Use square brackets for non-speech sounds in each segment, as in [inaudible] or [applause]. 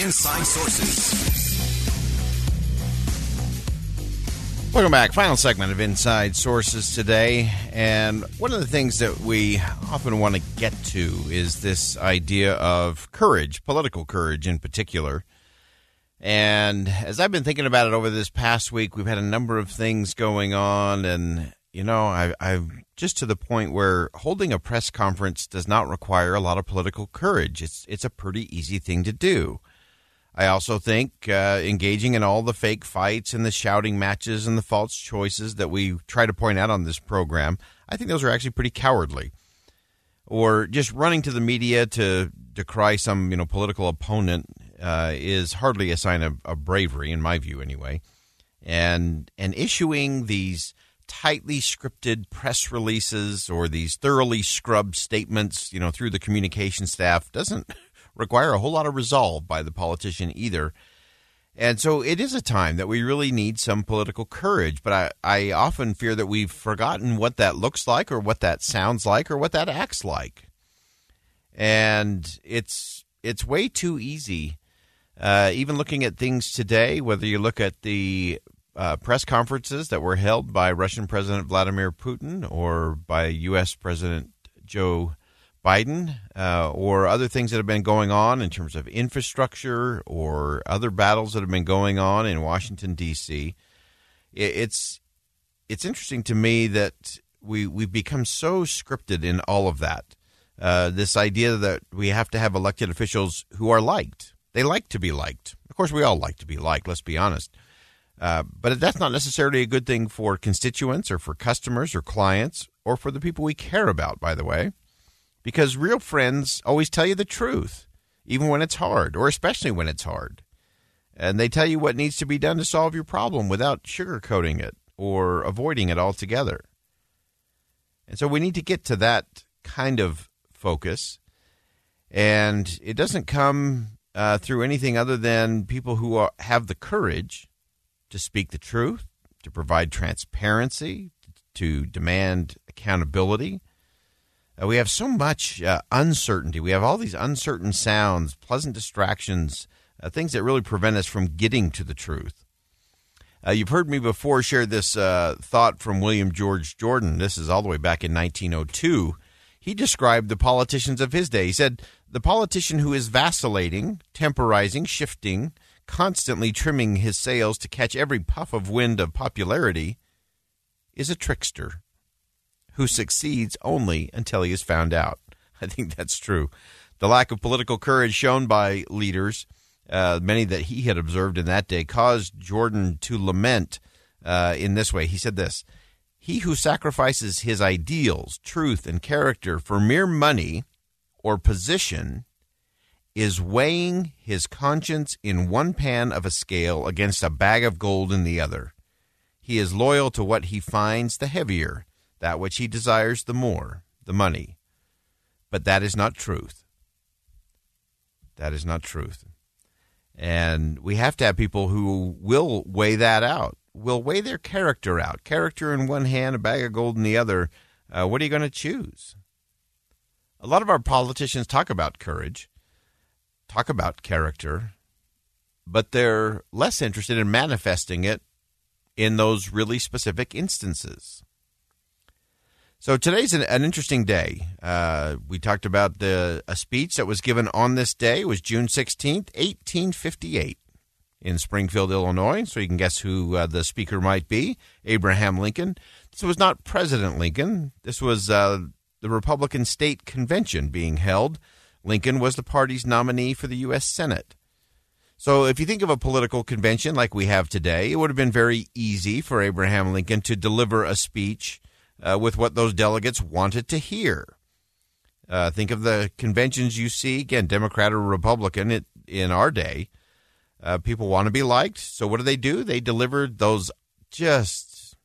Inside Sources. Welcome back. Final segment of Inside Sources today. And one of the things that we often want to get to is this idea of courage, political courage in particular. And as I've been thinking about it over this past week, we've had a number of things going on. And, you know, I, I've just to the point where holding a press conference does not require a lot of political courage. It's, it's a pretty easy thing to do. I also think uh, engaging in all the fake fights and the shouting matches and the false choices that we try to point out on this program, I think those are actually pretty cowardly. Or just running to the media to decry some you know political opponent uh, is hardly a sign of, of bravery, in my view, anyway. And and issuing these tightly scripted press releases or these thoroughly scrubbed statements, you know, through the communication staff doesn't [laughs] require a whole lot of resolve by the politician either. And so it is a time that we really need some political courage, but I, I often fear that we've forgotten what that looks like or what that sounds like or what that acts like. And it's it's way too easy. Uh, even looking at things today, whether you look at the uh, press conferences that were held by Russian President Vladimir Putin or by U.S. President Joe Biden uh, or other things that have been going on in terms of infrastructure or other battles that have been going on in Washington D.C. It's it's interesting to me that we we've become so scripted in all of that. Uh, this idea that we have to have elected officials who are liked. They like to be liked. Of course, we all like to be liked. Let's be honest. Uh, but that's not necessarily a good thing for constituents or for customers or clients or for the people we care about. By the way because real friends always tell you the truth, even when it's hard, or especially when it's hard. And they tell you what needs to be done to solve your problem without sugarcoating it or avoiding it altogether. And so we need to get to that kind of focus. And it doesn't come uh, through anything other than people who are, have the courage to speak the truth, to provide transparency, to demand accountability, uh, we have so much uh, uncertainty. We have all these uncertain sounds, pleasant distractions, uh, things that really prevent us from getting to the truth. Uh, you've heard me before share this uh, thought from William George Jordan. This is all the way back in 1902. He described the politicians of his day. He said, The politician who is vacillating, temporizing, shifting, constantly trimming his sails to catch every puff of wind of popularity is a trickster who succeeds only until he is found out. [laughs] I think that's true. The lack of political courage shown by leaders, uh, many that he had observed in that day, caused Jordan to lament uh, in this way. He said this He who sacrifices his ideals, truth, and character for mere money or position is weighing his conscience in one pan of a scale against a bag of gold in the other. He is loyal to what he finds the heavier that which he desires the more, the money. But that is not truth. That is not truth. And we have to have people who will weigh that out, will weigh their character out. Character in one hand, a bag of gold in the other. Uh, what are you going to choose? A lot of our politicians talk about courage, talk about character, but they're less interested in manifesting it in those really specific instances. So today's an, an interesting day. Uh, we talked about the a speech that was given on this day it was June sixteenth, eighteen fifty eight, in Springfield, Illinois. So you can guess who uh, the speaker might be: Abraham Lincoln. This was not President Lincoln. This was uh, the Republican State Convention being held. Lincoln was the party's nominee for the U.S. Senate. So, if you think of a political convention like we have today, it would have been very easy for Abraham Lincoln to deliver a speech uh, with what those delegates wanted to hear. Uh, think of the conventions you see, again, Democrat or Republican it, in our day. Uh, people want to be liked. So what do they do? They delivered those just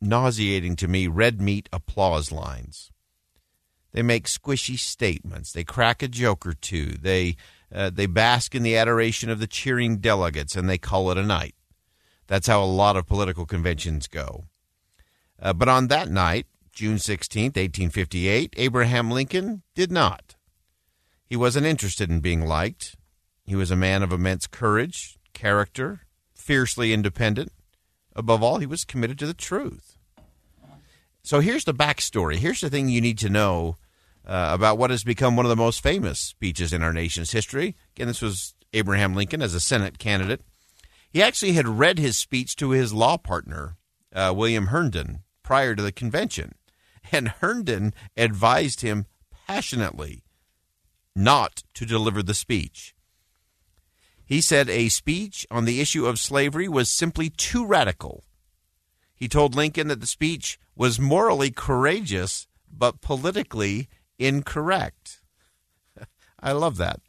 nauseating to me red meat applause lines. They make squishy statements. They crack a joke or two. They uh, they bask in the adoration of the cheering delegates, and they call it a night. That's how a lot of political conventions go. Uh, but on that night, June 16th, 1858, Abraham Lincoln did not. He wasn't interested in being liked. He was a man of immense courage, character, fiercely independent. Above all, he was committed to the truth. So here's the backstory. Here's the thing you need to know uh, about what has become one of the most famous speeches in our nation's history. Again, this was Abraham Lincoln as a Senate candidate. He actually had read his speech to his law partner, uh, William Herndon, prior to the convention. And Herndon advised him passionately not to deliver the speech. He said a speech on the issue of slavery was simply too radical. He told Lincoln that the speech was morally courageous, but politically incorrect. [laughs] I love that.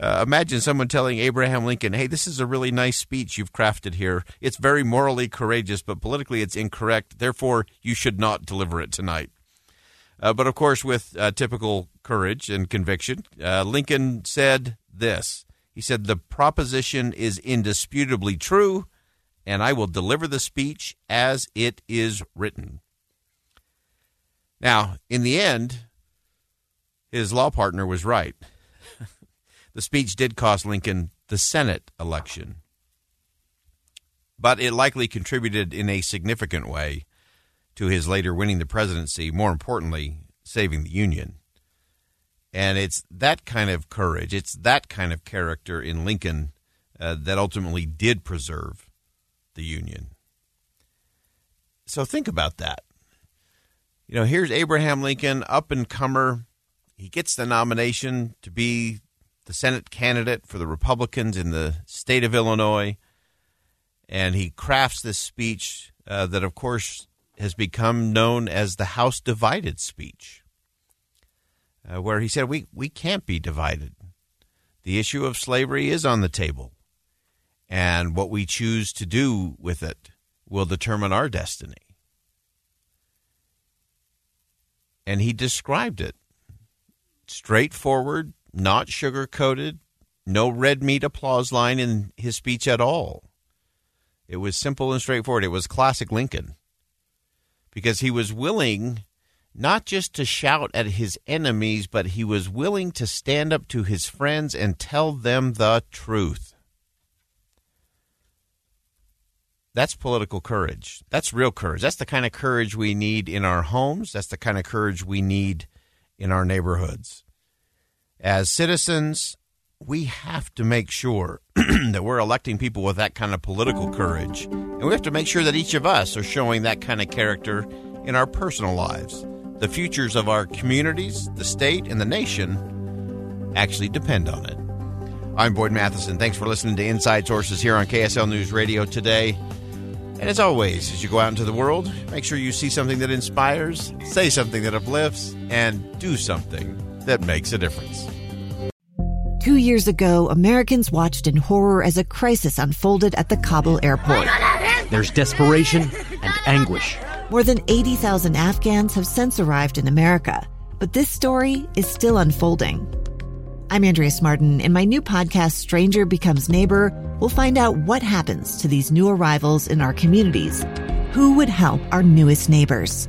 Uh, imagine someone telling Abraham Lincoln, hey, this is a really nice speech you've crafted here. It's very morally courageous, but politically it's incorrect. Therefore, you should not deliver it tonight. Uh, but of course, with uh, typical courage and conviction, uh, Lincoln said this He said, The proposition is indisputably true, and I will deliver the speech as it is written. Now, in the end, his law partner was right. [laughs] the speech did cost Lincoln the Senate election, but it likely contributed in a significant way to his later winning the presidency, more importantly, saving the Union. And it's that kind of courage, it's that kind of character in Lincoln uh, that ultimately did preserve the Union. So think about that. You know, here's Abraham Lincoln, up and comer, he gets the nomination to be the Senate candidate for the Republicans in the state of Illinois. And he crafts this speech uh, that, of course, has become known as the House divided speech, uh, where he said, we, we can't be divided. The issue of slavery is on the table. And what we choose to do with it will determine our destiny. And he described it straightforward, not sugar coated, no red meat applause line in his speech at all. It was simple and straightforward. It was classic Lincoln because he was willing not just to shout at his enemies, but he was willing to stand up to his friends and tell them the truth. That's political courage. That's real courage. That's the kind of courage we need in our homes. That's the kind of courage we need in our neighborhoods. As citizens, we have to make sure [clears throat] that we're electing people with that kind of political courage. And we have to make sure that each of us are showing that kind of character in our personal lives. The futures of our communities, the state, and the nation actually depend on it. I'm Boyd Matheson. Thanks for listening to Inside Sources here on KSL News Radio today. And as always, as you go out into the world, make sure you see something that inspires, say something that uplifts, and do something that makes a difference. Two years ago, Americans watched in horror as a crisis unfolded at the Kabul airport. There's desperation and anguish. More than 80,000 Afghans have since arrived in America, but this story is still unfolding. I'm Andrea Smardon. In my new podcast, Stranger Becomes Neighbor, we'll find out what happens to these new arrivals in our communities. Who would help our newest neighbors?